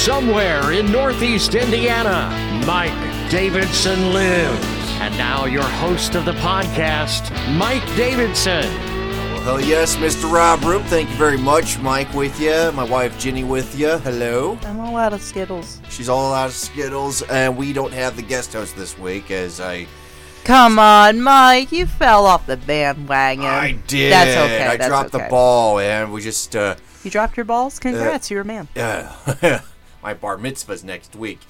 From somewhere in Northeast Indiana, Mike Davidson lives. And now, your host of the podcast, Mike Davidson. Well, yes, Mr. Rob Roop. Thank you very much. Mike with you. My wife Ginny with you. Hello. I'm all out of Skittles. She's all out of Skittles, and we don't have the guest host this week as I. Come on, Mike. You fell off the bandwagon. I did. That's okay. I that's dropped okay. the ball, and we just. uh You dropped your balls? Congrats, you're a man. uh, my bar mitzvah's next week.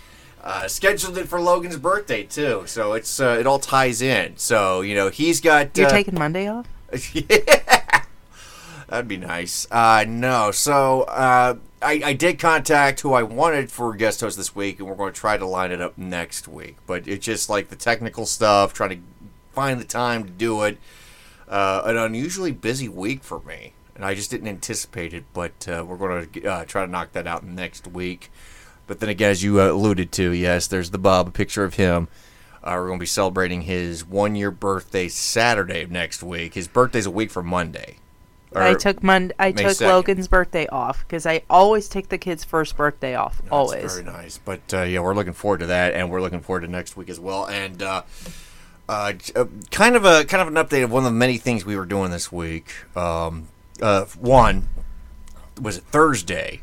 Uh, scheduled it for Logan's birthday too, so it's uh, it all ties in. So you know he's got. You're uh, taking Monday off? yeah, that'd be nice. Uh, no, so uh, I, I did contact who I wanted for guest host this week, and we're going to try to line it up next week. But it's just like the technical stuff, trying to find the time to do it. Uh, an unusually busy week for me, and I just didn't anticipate it. But uh, we're going to uh, try to knock that out next week. But then again, as you uh, alluded to, yes, there's the Bob, a picture of him. Uh, we're going to be celebrating his one year birthday Saturday of next week. His birthday's a week from Monday. I took Mon- I May took 2nd. Logan's birthday off because I always take the kid's first birthday off. That's always. very nice. But uh, yeah, we're looking forward to that, and we're looking forward to next week as well. And uh, uh, uh, kind of a kind of an update of one of the many things we were doing this week. Um, uh, one was it Thursday.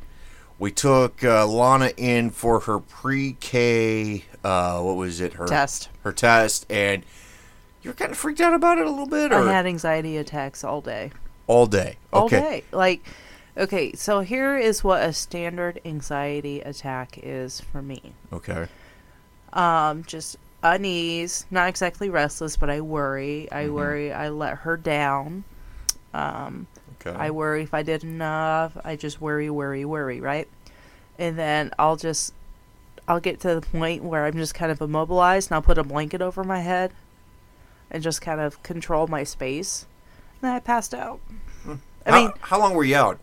We took uh, Lana in for her pre-K. Uh, what was it? Her Test. Her test, and you were kind of freaked out about it a little bit, or I had anxiety attacks all day. all day. All Okay. day. Like, okay, so here is what a standard anxiety attack is for me. Okay. Um, just unease, not exactly restless, but I worry. I Mm-hmm. worry. I let her down. Um, Okay. I worry if I did enough. I just worry, worry, worry, right? And then I'll just, I'll get to the point where I'm just kind of immobilized, and I'll put a blanket over my head, and just kind of control my space. And then I passed out. Hmm. I how, mean, how long were you out?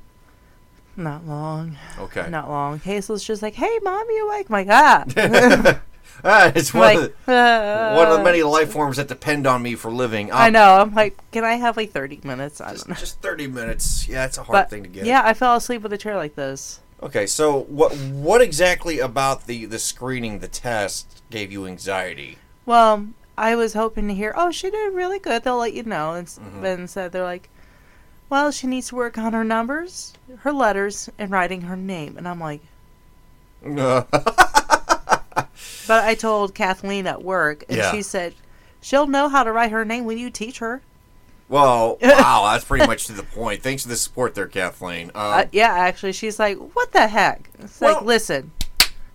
not long, Okay. not long. Hazel's just like, "Hey, mom, you awake?" I'm like, ah, it's one, like, of the, one of the "Uh." many life forms that depend on me for living. I Um, know. I'm like, can I have like 30 minutes? I Just, don't know. just 30 minutes. Yeah, it's a hard But thing to get. yeah, I fell asleep with a chair like this. Okay, so what what exactly about the the screening, the test, gave you anxiety? Well, I was hoping to hear, oh, she did really good. They'll let you know. And Mhm. then said they're like, well, she needs to work on her numbers, her letters, and writing her name. And I'm like, but I told Kathleen at work, and Yeah. she said, she'll know how to write her name when you teach her. well, wow, that's pretty much to the point. Thanks for the support there, Kathleen. Um, Uh, yeah, actually, she's like, what the heck? It's Well- like, listen,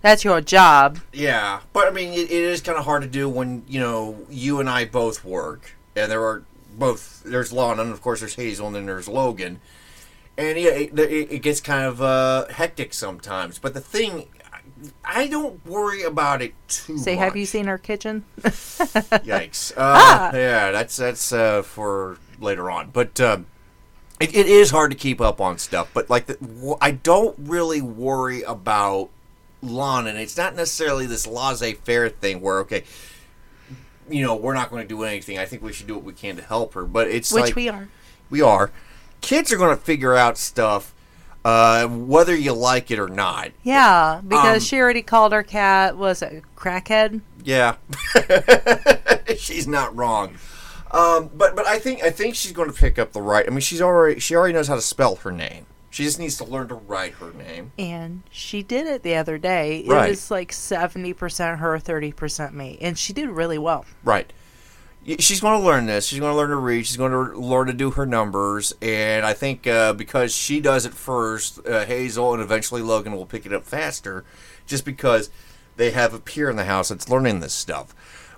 that's your job. Yeah, but I mean, it, it is kind of hard to do when you know you and I both work, and there are both. There's Lana, and of course there's Hazel, and then there's Logan, and yeah, it, it, it gets kind of uh, hectic sometimes. But the thing, I don't worry about it too. Much. Say, much. have you seen our kitchen? Yikes! Uh, Ah. Yeah, that's that's uh, for later on, but. Um, it, it is hard to keep up on stuff, but like the, w- I don't really worry about Lana, and it's not necessarily this laissez-faire thing where okay, you know, we're not going to do anything. I think we should do what we can to help her, but it's Which like we are. we are. Kids are going to figure out stuff, uh, whether you like it or not. Yeah, because Um, she already called her cat was it crackhead? Yeah, she's not wrong. Um, but but I think I think she's going to pick up the right. I mean, she's already she already knows how to spell her name. She just needs to learn to write her name. And she did it the other day. Right. It was like seventy percent her, thirty percent me, and she did really well. Right. She's going to learn this. She's going to learn to read. She's going to learn to do her numbers. And I think uh, because she does it first, uh, Hazel and eventually Logan will pick it up faster, just because they have a peer in the house that's learning this stuff.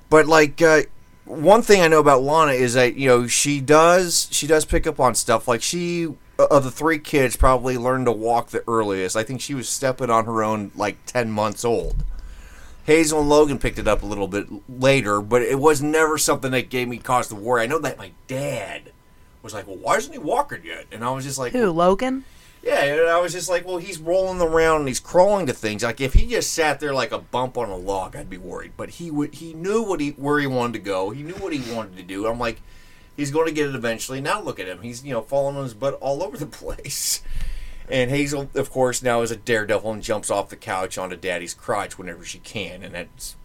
But like uh, one thing I know about Lana is that you know she does she does pick up on stuff. Like she of the three kids probably learned to walk the earliest. I think she was stepping on her own like ten months old. Hazel and Logan picked it up a little bit later, but it was never something that gave me cause to worry. I know that my dad was like, "Well, why isn't he walking yet?" And I was just like, Who, Logan? "Yeah." And I was just like, "Well, he's rolling around and he's crawling to things. Like if he just sat there like a bump on a log, I'd be worried." But he would. He knew what he where he wanted to go. He knew what he wanted to do. I'm like, he's going to get it eventually. Now look at him. He's you know falling on his butt all over the place. And Hazel, of course, now is a daredevil and jumps off the couch onto Daddy's crotch whenever she can, and that's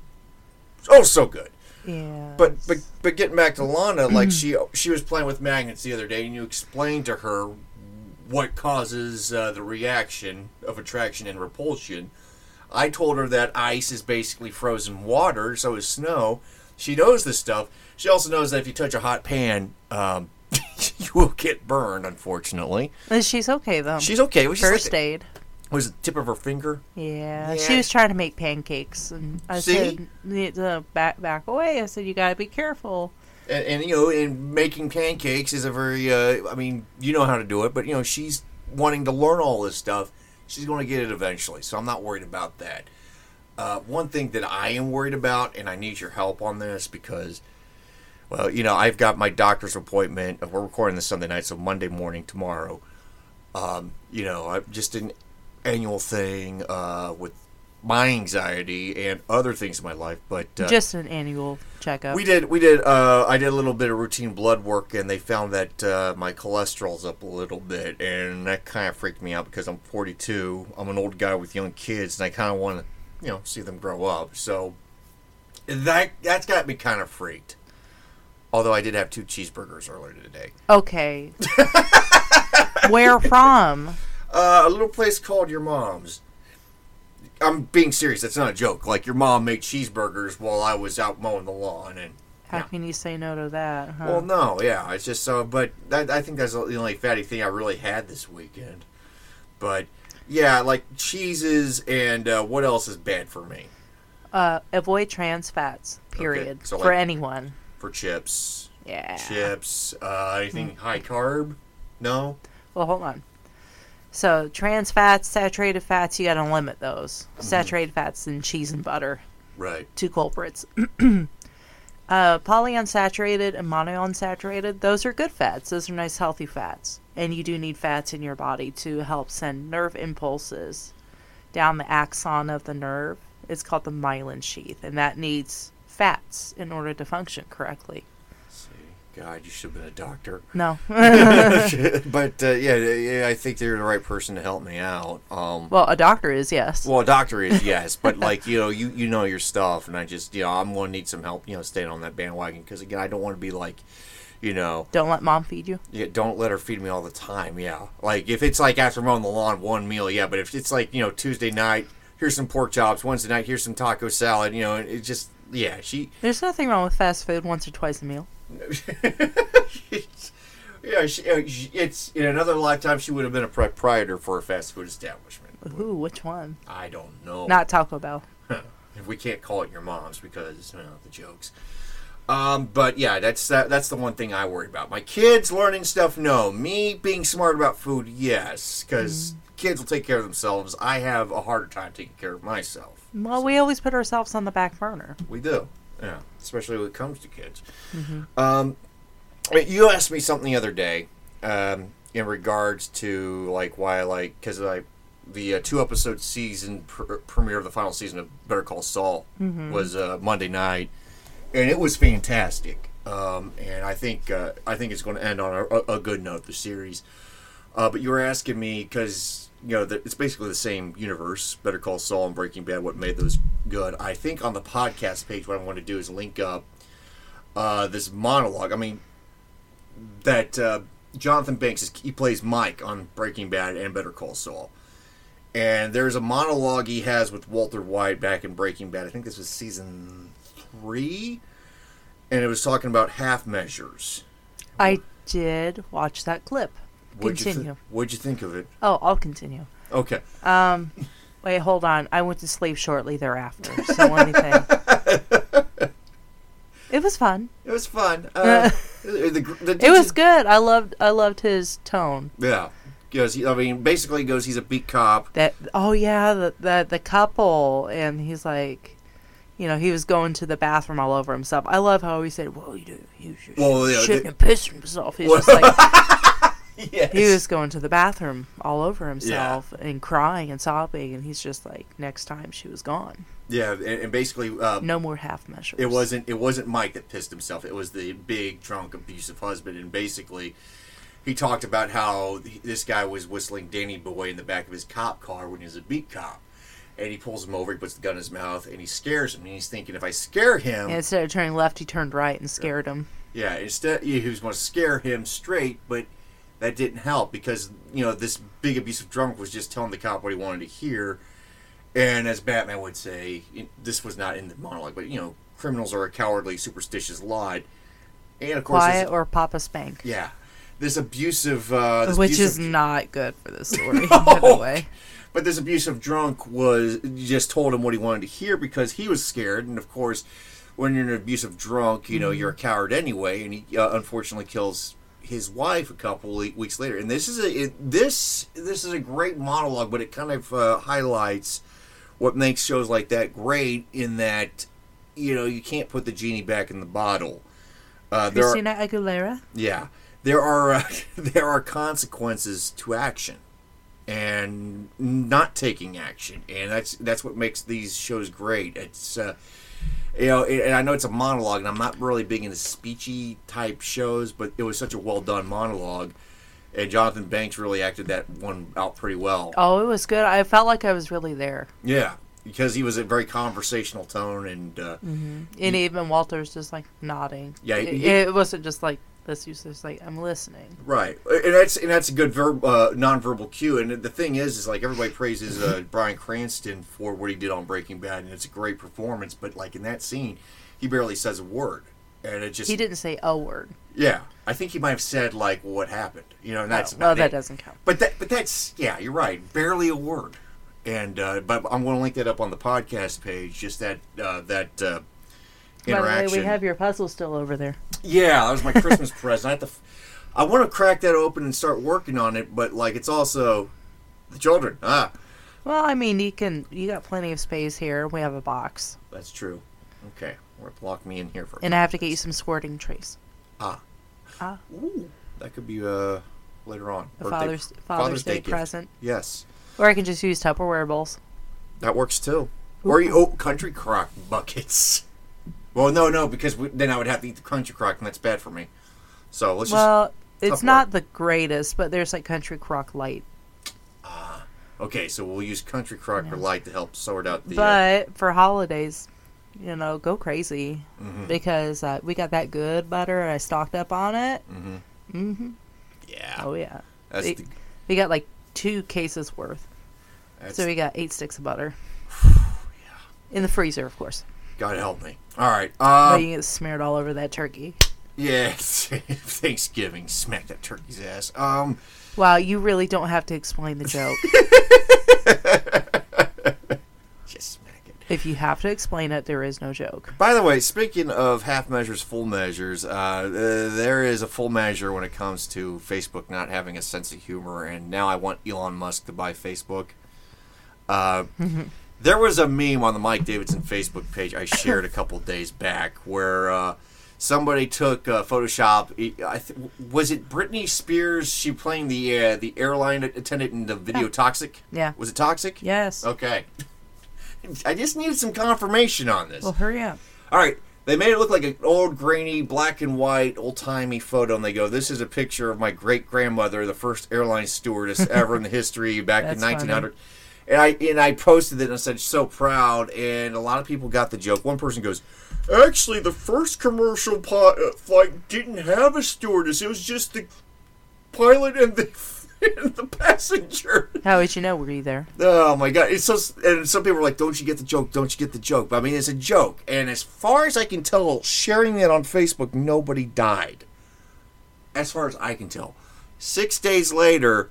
oh so good. Yeah. But but but getting back to Lana, like she she was playing with magnets the other day, and you explained to her what causes uh, the reaction of attraction and repulsion. I told her that ice is basically frozen water, so is snow. She knows this stuff. She also knows that if you touch a hot pan, um, you will get burned. Unfortunately, And she's okay though. she's okay. It was just First like, aid. was it the tip of her finger? Yeah, Yeah. she was trying to make pancakes, and I See? said, "Need to back back away." I said, "You gotta be careful." and, and you know, and making pancakes is a very, uh, I mean, you know how to do it, but you know, she's wanting to learn all this stuff. She's going to get it eventually, so I'm not worried about that. Uh, one thing that I am worried about, and I need your help on this because, well, you know, I've got my doctor's appointment. We're recording this Sunday night, so Monday morning tomorrow. Um, you know, I, just an annual thing uh, with my anxiety and other things in my life, but uh, Just an annual checkup. we did. We did. Uh, I did a little bit of routine blood work, and they found that uh, my cholesterol's up a little bit, and that kind of freaked me out because I'm 42. I'm an old guy with young kids, and I kind of want to, you know, see them grow up. So that that's got me kind of freaked. Although I did have two cheeseburgers earlier today. Okay. Where from? Uh, a little place called Your Mom's. I'm being serious. That's not a joke. Like your mom made cheeseburgers while I was out mowing the lawn, and How Yeah. can you say no to that? Huh? Well, no, yeah, it's just so. But that, I think that's the only fatty thing I really had this weekend. But yeah, like cheeses and uh, what else is bad for me? uh, avoid trans fats. Period. so For anyone. For chips, Yeah. chips, uh, anything high carb? No. Well, hold on. So trans fats, saturated fats, you got to limit those. Mm-hmm. Saturated fats and cheese and butter. Right. two culprits. uh, polyunsaturated and monounsaturated, those are good fats. Those are nice, healthy fats. And you do need fats in your body to help send nerve impulses down the axon of the nerve. It's called the myelin sheath, and that needs fats in order to function correctly. see, God, you should have been a doctor. No. but uh, yeah, yeah, I think they're the right person to help me out. Um, well, a doctor is, yes. Well, a doctor is yes, but like you know, you you know your stuff, and I just you know I'm going to need some help, you know, staying on that bandwagon because again, I don't want to be like, you know, Don't let mom feed you. yeah, don't let her feed me all the time. Yeah, like if it's like after mowing the lawn, one meal, yeah, but if it's like you know Tuesday night, here's some pork chops, Wednesday night, here's some taco salad, you know, it just yeah, she There's nothing wrong with fast food once or twice a meal. yeah, she, uh, it's in another lifetime she would have been a proprietor for a fast food establishment. Ooh, which one? I don't know. Not Taco Bell. if we can't call it your mom's because you know the jokes. Um, but yeah, that's that, that's the one thing I worry about. My kids learning stuff, no. Me being smart about food, yes, because kids will take care of themselves. I have a harder time taking care of myself. Well, we always put ourselves on the back burner. We do, yeah, especially when it comes to kids. Um, you asked me something the other day um, in regards to like why I like because like the uh, two episode season pr- premiere of the final season of Better Call Saul was uh, Monday night, and it was fantastic. Um, and I think uh, I think it's going to end on a, a good note. The series, uh, but you were asking me because you know it's basically the same universe. Better Call Saul and Breaking Bad. What made those good? I think on the podcast page, what I want to do is link up uh, this monologue. I mean, that uh, Jonathan Banks is, he plays Mike on Breaking Bad and Better Call Saul. And there's a monologue he has with Walter White back in Breaking Bad. I think this was season three, and it was talking about half measures. I did watch that clip. What'd you, Continue. what'd you think of it? oh, I'll continue. Okay. Um, wait, hold on. I went to sleep shortly thereafter. So let me think. It was fun. It was fun. Uh, the, the, It was good. I loved. I loved his tone. Yeah. He, I mean, basically goes, he's a beat cop. That. Oh yeah, the the the couple, and he's like, you know, he was going to the bathroom all over himself. I love how he said, "Well, you do. He was just Well, yeah, shitting the- and pissing himself." He's Well- just like. Yes. he was going to the bathroom all over himself and crying and sobbing, and he's just like, next time she was gone. Yeah, and, and basically, uh, No more half measures. It wasn't. It wasn't Mike that pissed himself. It was the big, drunk, abusive husband, and basically, he talked about how this guy was whistling Danny Boy in the back of his cop car when he was a beat cop. And he pulls him over, he puts the gun in his mouth, and he scares him. And he's thinking, if I scare him, And instead of turning left, he turned right and scared him. yeah, instead he was going to scare him straight, but that didn't help because you know this big abusive drunk was just telling the cop what he wanted to hear, and as Batman would say, this was not in the monologue, but you know, criminals are a cowardly, superstitious lot, and of course, Quiet this, or Papa Spank. yeah, this abusive, uh, this Which is not good for the story, by the way. But this abusive drunk was just told him what he wanted to hear because he was scared, and of course, when you're an abusive drunk, you know you're a coward anyway, and he uh, unfortunately kills his wife a couple of weeks later. And this is a it, this this is a great monologue, but it kind of uh, highlights what makes shows like that great in that you know you can't put the genie back in the bottle. Uh, there are, Christina Aguilera. yeah, there are uh, there are consequences to action, and not taking action, and that's that's what makes these shows great. It's uh, you know, and I know it's a monologue, and I'm not really big into speechy type shows, but it was such a well done monologue, and Jonathan Banks really acted that one out pretty well. Oh, it was good. I felt like I was really there. Yeah, because he was a very conversational tone, and uh, And even Walter's just like nodding. Yeah, It, it wasn't just like was just like, I'm listening. Right, and that's and that's a good verb, uh, nonverbal cue. And the thing is, is like everybody praises uh, Bryan Cranston for what he did on Breaking Bad, and it's a great performance. But like in that scene, he barely says a word, and it just He didn't say a word. Yeah, I think he might have said like what happened. You know, and that's no, about well, that it. doesn't count. But that, but that's yeah, you're right. Barely a word. And uh, but I'm going to link that up on the podcast page. Just that uh, that uh, By the way, we have your puzzle still over there. Yeah, that was my Christmas present. I have to. f- I want to crack that open and start working on it, but like it's also the children. Ah, Well, I mean, you can. You got plenty of space here. We have a box, that's true. Okay, we're lock me in here for. a and I have to get you some squirting trays. Ah. Ah. Ooh, that could be uh later on. A Birthday- Father's Father's, Day, gift. present, Yes, or I can just use Tupperware bowls. that works too. Or you oh country crock buckets. Well, no, no, because we, then I would have to eat the country crock, and that's bad for me. So let's just Well, it's Tupperware. not the greatest, but there's like Country Crock Light. Ah, okay. So we'll use country crock or light to help sort out the. uh, But for holidays, you know, go crazy mhm, because uh, we got that good butter. and I stocked up on it. mhm. hmm Yeah, Oh yeah, that's they- the, we got like two cases worth. that's So we got eight sticks of butter. yeah. In the freezer, of course. God help me. All right. Um, you get smeared all over that turkey. yeah, Thanksgiving. Smack that turkey's ass. Um, Wow, you really don't have to explain the joke. just smack it. if you have to explain it, there is no joke. By the way, speaking of half measures, full measures, uh, uh, there is a full measure when it comes to Facebook not having a sense of humor, and now I want Elon Musk to buy Facebook. Uh, there was a meme on the Mike Davidson Facebook page I shared a couple days back where uh, somebody took uh, Photoshop. I th- was it Britney Spears? She playing the uh, the airline attendant in the video Yeah. Toxic. Yeah. Was it Toxic? Yes. Okay. I just needed some confirmation on this. Well, hurry up. All right. They made it look like an old, grainy, black and white, old timey photo, and they go, "This is a picture of my great grandmother, the first airline stewardess ever in the history back in That's 1900." And I and I posted it and I said, "So proud." And a lot of people got the joke. One person goes, "Actually, the first commercial pi- uh, flight didn't have a stewardess. It was just the pilot and the and the passenger." How would you know? Were you there? Oh my god! It's so. And some people are like, "Don't you get the joke? Don't you get the joke?" But I mean, it's a joke. And as far as I can tell, sharing that on Facebook, nobody died. As far as I can tell, six days later,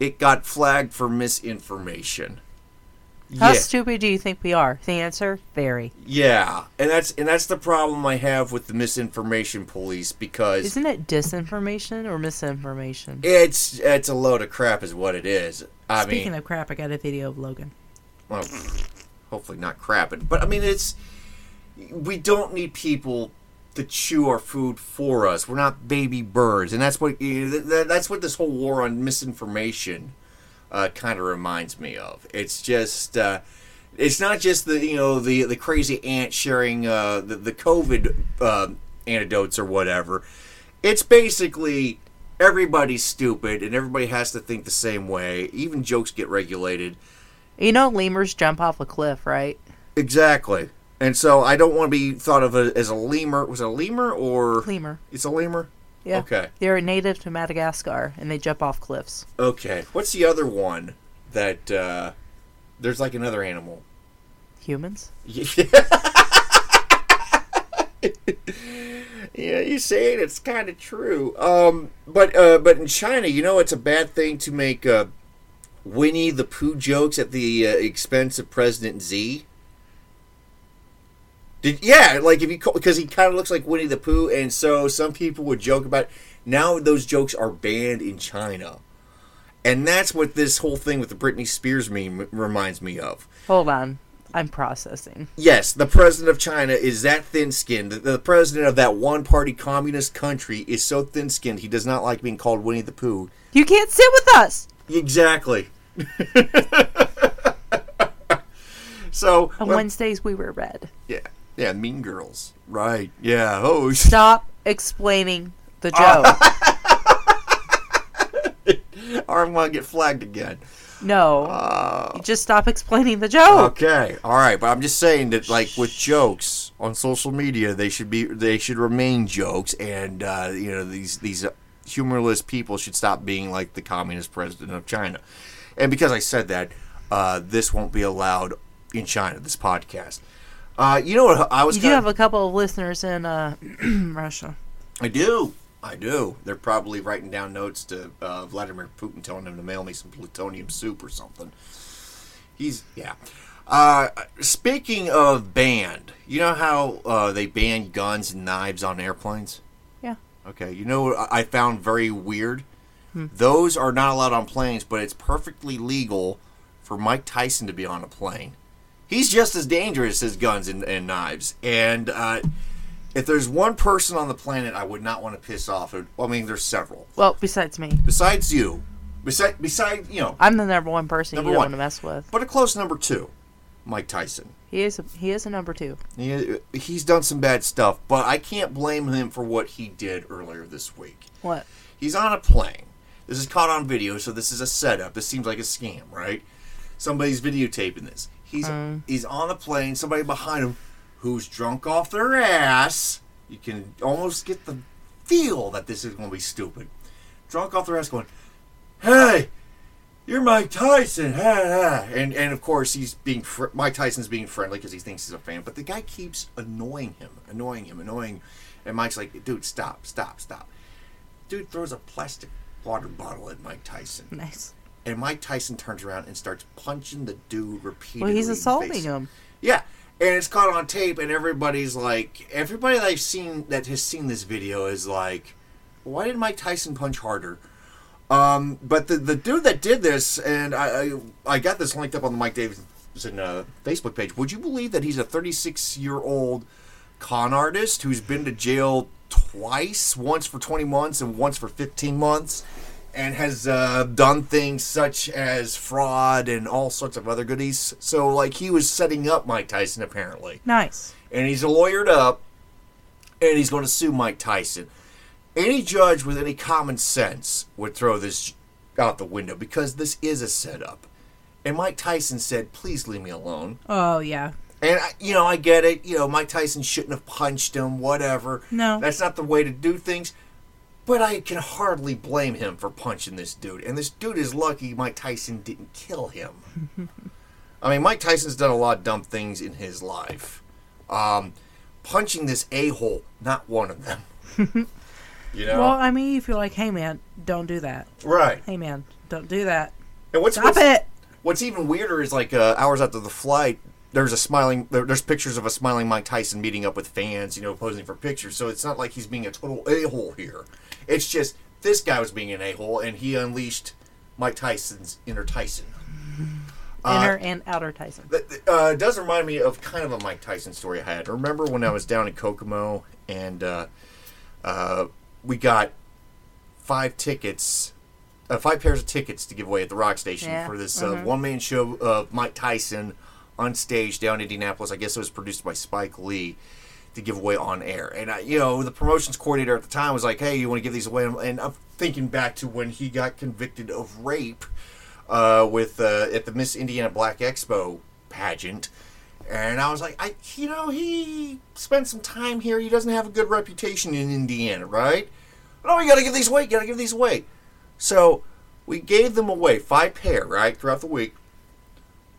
it got flagged for misinformation. How yeah, stupid do you think we are? The answer: very. yeah, and that's and that's the problem I have with the misinformation police because Isn't it disinformation or misinformation? it's it's a load of crap, is what it is. I mean Speaking mean, of crap, I got a video of Logan. well, hopefully not crapping, but I mean, it's we don't need people to chew our food for us. We're not baby birds, and that's what you know, th- that's what this whole war on misinformation uh, kind of reminds me of. It's just. Uh, it's not just the you know the the crazy aunt sharing uh, the the COVID uh, antidotes or whatever. It's basically everybody's stupid and everybody has to think the same way. Even jokes get regulated. You know, lemurs jump off a cliff, right? Exactly. And so I don't want to be thought of as a lemur. Was it a lemur or Lemur. It's a lemur. Yeah. Okay. They're native to Madagascar, and they jump off cliffs. Okay. What's the other one that uh, there's like another animal? Humans? Yeah. yeah, you say it. It's kind of true. Um, but uh, but in China, you know, it's a bad thing to make uh, Winnie the Pooh jokes at the uh, expense of President Xi. Did yeah, like if you because he kind of looks like Winnie the Pooh, and so some people would joke about. It. Now those jokes are banned in China, and that's what this whole thing with the Britney Spears meme reminds me of. Hold on. I'm processing. Yes, the president of China is that thin skinned. The, the president of that one party communist country is so thin skinned he does not like being called Winnie the Pooh. You can't sit with us! Exactly. so On well, Wednesdays, we wear red. yeah, yeah, Mean Girls, right? Yeah. Oh, Stop explaining the joke. I'm gonna get flagged again. no. Uh, just stop explaining the joke. Okay, all right, but I'm just saying that, like with jokes on social media, they should be they should remain jokes, and uh, you know these these humorless people should stop being like the communist president of China. And because I said that, uh, this won't be allowed in China. This podcast. Uh, you know what I was? You do have a couple of listeners in uh, Russia. I do. I do. They're probably writing down notes to uh, Vladimir Putin, telling him to mail me some plutonium soup or something. He's yeah. Uh, speaking of banned, you know how uh, they ban guns and knives on airplanes? Yeah. Okay. You know what I I found very weird? Those are not allowed on planes, but it's perfectly legal for Mike Tyson to be on a plane. He's just as dangerous as guns and, and knives. And uh, if there's one person on the planet I would not want to piss off, I mean, there's several. Well, besides me, Besides you, beside, beside you know, I'm the number one person Number you don't one. want to mess with. but a close number two, Mike Tyson. He is a, he is a number two. He, he's done some bad stuff, but I can't blame him for what he did earlier this week. What? He's on a plane. This is caught on video, so this is a setup. This seems like a scam, right? Somebody's videotaping this. He's he's on a plane. Somebody behind him who's drunk off their ass. You can almost get the feel that this is going to be stupid. Drunk off their ass, going, "Hey, you're Mike Tyson!" Ha, ha. And and of course he's being fr- Mike Tyson's being friendly because he thinks he's a fan. But the guy keeps annoying him, annoying him, annoying. And Mike's like, "Dude, stop, stop, stop." Dude throws a plastic water bottle at Mike Tyson. Nice. And Mike Tyson turns around and starts punching the dude repeatedly. Well, he's assaulting him. Yeah. And it's caught on tape, and everybody's like, everybody that I've seen that has seen this video is like, why did Mike Tyson punch harder? Um, but the the dude that did this, and I I, I got this linked up on the Mike Davidson uh, Facebook page. Would you believe that he's a 36 year old con artist who's been to jail twice, once for 20 months and once for 15 months, and has uh, done things such as fraud and all sorts of other goodies. So, like, he was setting up Mike Tyson apparently, Nice. and he's lawyered up, and he's going to sue Mike Tyson. Any judge with any common sense would throw this out the window because this is a setup. And Mike Tyson said, "Please leave me alone." Oh yeah. And I- you know, I get it. You know, Mike Tyson shouldn't have punched him. Whatever. No. that's not the way to do things. But I can hardly blame him for punching this dude. And this dude is lucky Mike Tyson didn't kill him. I mean, Mike Tyson's done a lot of dumb things in his life. Um, punching this a hole, not one of them. you know, Well, I mean, if you're like, hey man, don't do that. right? Hey man, don't do that. And what's Stop what's, it. What's even weirder is like uh, hours after the flight, there's a smiling. There, there's pictures of a smiling Mike Tyson meeting up with fans, you know, posing for pictures. So it's not like he's being a total a hole here. It's just this guy was being an a hole, and he unleashed Mike Tyson's inner Tyson. Inner and outer Tyson. That that, uh, does remind me of kind of a Mike Tyson story I had. Remember when I was down in Kokomo and uh, uh, we got five tickets, uh, five pairs of tickets to give away at the Rock Station Yeah, for this uh, one man show of Mike Tyson on stage down in Indianapolis. I guess it was produced by Spike Lee. to give away on air. And I, you know, the promotions coordinator at the time was like, "Hey, you want to give these away?" And I'm thinking back to when he got convicted of rape uh, with uh, at the Miss Indiana Black Expo pageant. And I was like, I, you know, he spent some time here. He doesn't have a good reputation in Indiana, right? Oh, you got to give these away. You got to give these away. So we gave them away, five pair, right, throughout the week.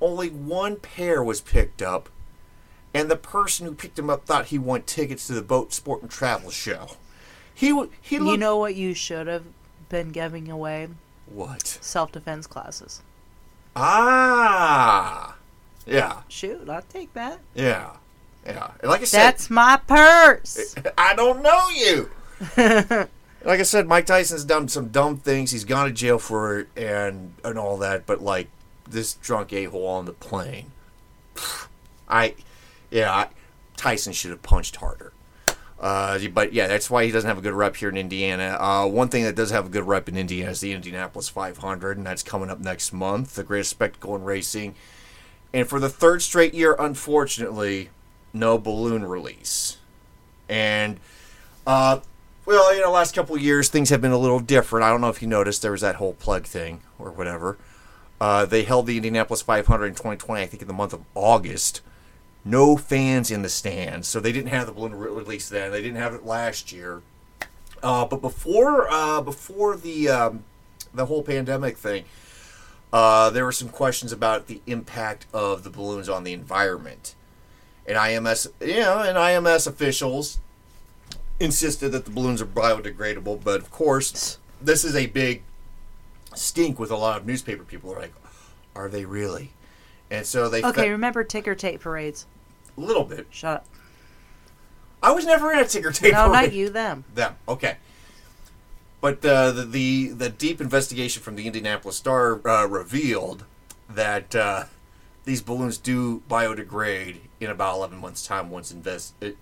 Only one pair was picked up, and the person who picked them up thought he won tickets to the boat sport and travel show. He he looked, You know what you should have been giving away? what? Self defense classes. Ah, yeah, Shoot, I'll take that. yeah, yeah. Like I said, That's my purse. I don't know you. like I said, Mike Tyson's done some dumb things. He's gone to jail for it and and all that. But like this drunk a hole on the plane, I, yeah, I, Tyson should have punched harder. Uh, but yeah, that's why he doesn't have a good rep here in Indiana. Uh, one thing that does have a good rep in Indiana is the Indianapolis 500, and that's coming up next month. The greatest spectacle in racing. And for the third straight year, unfortunately, no balloon release. And uh, well, you know, last couple years things have been a little different. I don't know if you noticed there was that whole plug thing or whatever. Uh, they held the Indianapolis 500 in 2020, I think, in the month of August. No fans in the stands, so they didn't have the balloon release then. They didn't have it last year. Uh, but before uh, before the um, the whole pandemic thing, uh, there were some questions about the impact of the balloons on the environment. And IMS, know, and IMS officials insisted that the balloons are biodegradable, but of course, this is a big stink with a lot of newspaper people. Are like, are they really? And so they Okay, fe- remember ticker tape parades. a little bit. Shut up. I was never in a ticker tape. No, not you, them. Them. Okay. But uh, the, the the deep investigation from the Indianapolis Star uh, revealed that uh, these balloons do biodegrade in about 11 months' time once invest, it,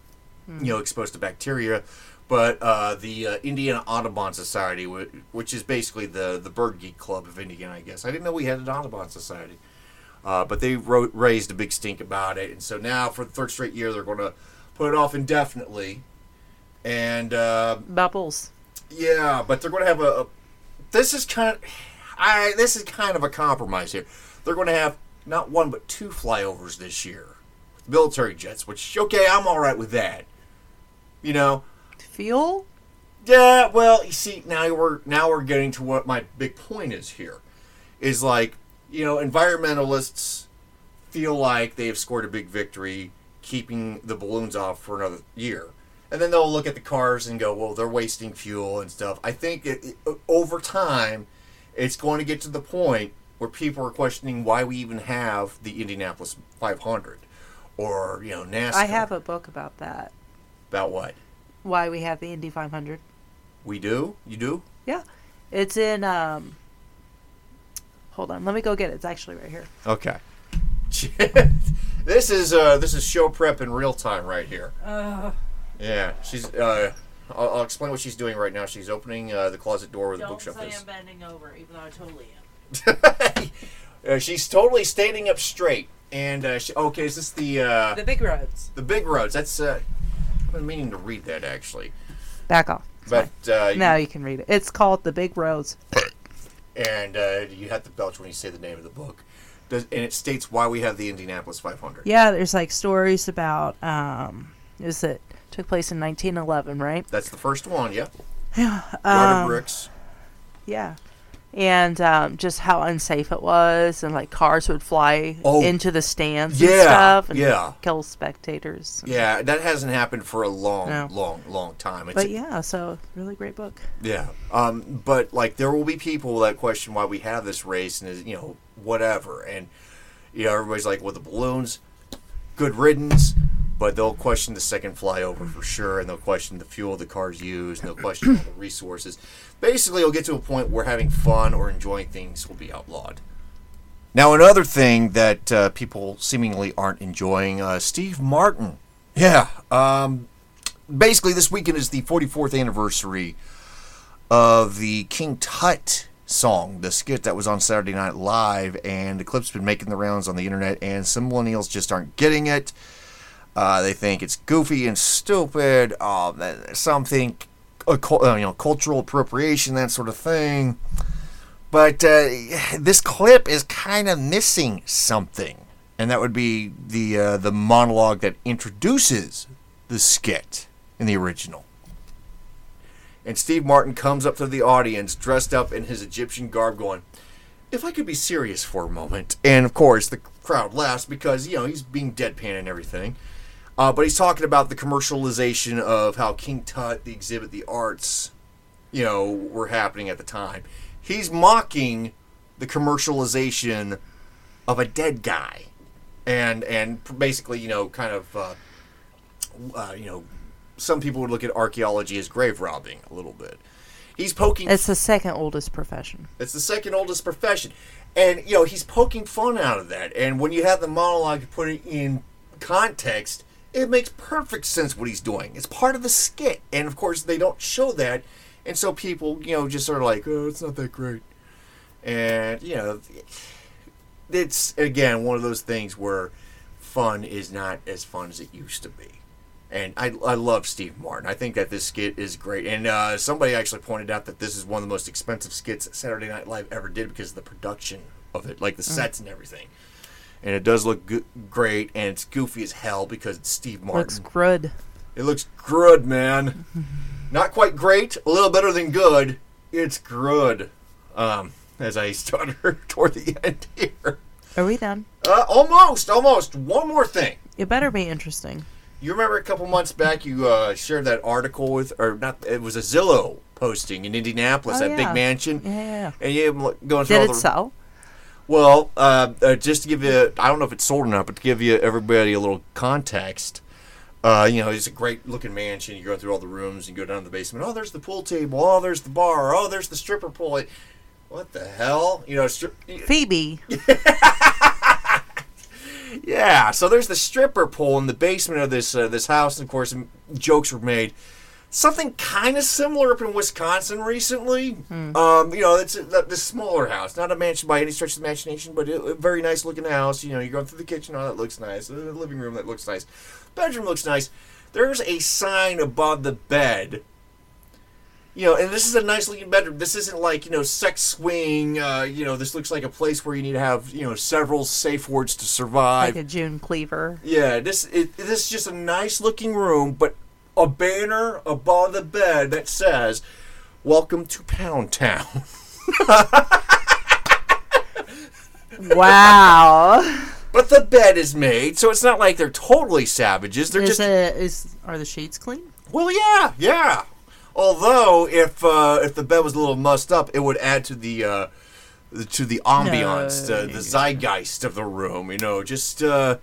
you know, exposed to bacteria. But uh, the uh, Indiana Audubon Society, which is basically the the bird geek club of Indiana, I guess. I didn't know we had an Audubon Society. Uh, but they wrote, raised a big stink about it, and so now for the third straight year, they're going to put it off indefinitely. And uh, Bubbles. yeah, but they're going to have a, a. This is kind of, I. This is kind of a compromise here. They're going to have not one but two flyovers this year, military jets. Which okay, I'm all right with that. You know, Fuel? yeah. Well, you see, now we're now we're getting to what my big point is here, is like you know environmentalists feel like they have scored a big victory keeping the balloons off for another year. And then they'll look at the cars and go, well, they're wasting fuel and stuff. I think it, it, over time, it's going to get to the point where people are questioning why we even have the Indianapolis 500 or, you know, NASCAR. I have a book about that. About what? Why we have the Indy 500. We do? You do? Yeah. It's in, um, hold on. Let me go get it. It's actually right here. Okay. this is uh, this is show prep in real time right here. Yeah, she's. Uh, I'll, I'll explain what she's doing right now. She's opening uh, the closet door where the bookshelf is. I am bending over, even though I totally am. uh, she's totally standing up straight. And uh, she, okay, is this the uh, The big roads. the big roads? That's. Uh, I've been meaning to read that actually, Back off. It's but uh, now you can read it. It's called The Big Rose. and uh, you have to belch when you say the name of the book. Does, and it states why we have the Indianapolis 500. Yeah, there's like stories about, um, is it took place in 1911, right? That's the first one. Yeah. Yeah. Um, bricks. Yeah. And um, just how unsafe it was, and like cars would fly Oh. into the stands and Yeah, stuff, and yeah. kill spectators. Yeah, that hasn't happened for a long, No. long, long time. It's, But yeah, so really great book. yeah. Um, but like, there will be people that question why we have this race, and is you know whatever, and you know everybody's like, well, the balloons, good riddance. But they'll question the second flyover for sure, and they'll question the fuel the cars use, and they'll question all the resources. Basically, it'll get to a point where having fun or enjoying things will be outlawed. Now, another thing that uh, people seemingly aren't enjoying, uh, Steve Martin. Yeah, um, basically, this weekend is the 44th anniversary of the King Tut song, the skit that was on Saturday Night Live, and the clip's been making the rounds on the internet, and some millennials just aren't getting it. Uh, they think it's goofy and stupid. Uh, cul- uh, you know cultural appropriation, that sort of thing. But uh, this clip is kind of missing something, and that would be the uh, the monologue that introduces the skit in the original. And Steve Martin comes up to the audience dressed up in his Egyptian garb, going, "If I could be serious for a moment." And of course, the crowd laughs because you know he's being deadpan and everything. Uh, but he's talking about the commercialization of how King Tut, the exhibit, the arts, you know, were happening at the time. He's mocking the commercialization of a dead guy, and and basically, you know, kind of, uh, uh, you know, some people would look at archaeology as grave robbing a little bit. He's poking. It's the second oldest profession. It's the second oldest profession. And, you know, he's poking fun out of that. And when you have the monologue, you put it in context, it makes perfect sense what he's doing. It's part of the skit. And, of course, they don't show that. And so people, you know, just sort of like, oh, it's not that great. And, you know, it's, again, one of those things where fun is not as fun as it used to be. And I, I love Steve Martin. I think that this skit is great. And uh, somebody actually pointed out that this is one of the most expensive skits Saturday Night Live ever did because of the production of it, like the sets and everything. And it does look go- great, and it's goofy as hell because it's Steve Martin. Looks good. it looks good, man. Not quite great, a little better than good. It's good. Um, as I stutter toward the end here. Are we done? Uh, almost, almost. One more thing. It better be interesting. You remember a couple months back you uh, shared that article with, or not? It was a Zillow posting in Indianapolis, Oh, that yeah. big mansion. Yeah, yeah, yeah. And you going through Did all it the sell? Well, uh, uh, just to give you, I don't know if it's sold or not, but to give you everybody a little context. Uh, you know, it's a great looking mansion. You go through all the rooms, you go down to the basement. Oh, there's the pool table. Oh, there's the bar. Oh, there's the stripper pole. What the hell? You know, stri- Phoebe. Yeah, so there's the stripper pole in the basement of this uh, this house, and of course, jokes were made. Something kind of similar up in Wisconsin recently. Um, you know, it's a, this smaller house, not a mansion by any stretch of the imagination, but a, a very nice looking house. You know, you're going through the kitchen, oh, that looks nice. The living room, that looks nice. Bedroom looks nice. There's a sign above the bed. You know, and this is a nice looking bedroom. This isn't like you know sex swing. Uh, you know, this looks like a place where you need to have you know several safe words to survive. Like a June Cleaver. Yeah, this it, this is just a nice looking room, but a banner above the bed that says "Welcome to Pound Town." Wow. But the bed is made, so it's not like they're totally savages. They're is just it is are the sheets clean? well, yeah, yeah. Although if uh, if the bed was a little mussed up, it would add to the uh, to the ambiance, No. uh, the zeitgeist of the room. You know, just uh,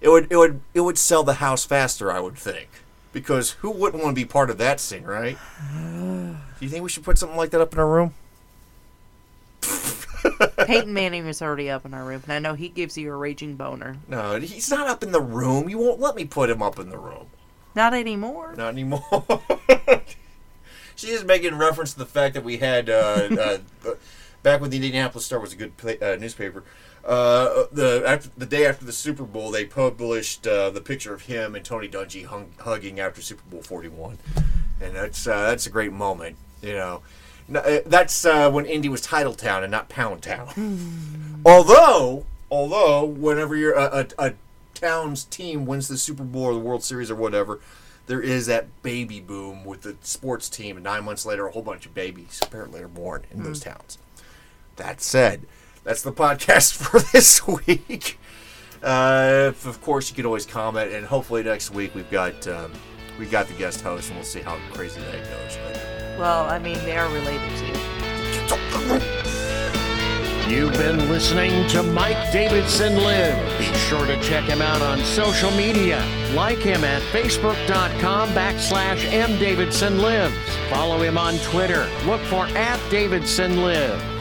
it would it would it would sell the house faster, I would think, because who wouldn't want to be part of that scene, right? Do you think we should put something like that up in our room? Peyton Manning is already up in our room, and I know he gives you a raging boner. No, he's not up in the room. You won't let me put him up in the room. Not anymore. Not anymore. she is making reference to the fact that we had uh, uh, back when the Indianapolis Star was a good pla uh, newspaper. Uh, the after the day after the Super Bowl, they published uh, the picture of him and Tony Dungy hung, hugging after Super Bowl Forty One, and that's uh, that's a great moment. You know, uh, that's uh, when Indy was Title Town and not Pound Town. although, although whenever you're a, a, a town's team wins the Super Bowl or the World Series or whatever, there is that baby boom with the sports team, and nine months later, a whole bunch of babies apparently are born in those towns. That said, that's the podcast for this week. Uh, of course, you can always comment, and hopefully next week we've got um, we got the guest host, and we'll see how crazy that goes. Well, I mean, they are related to you. You've been listening to Mike Davidson Live. Be sure to check him out on social media. Like him at facebook.com backslash mdavidsonlives. Follow him on Twitter. Look for at Davidson Live.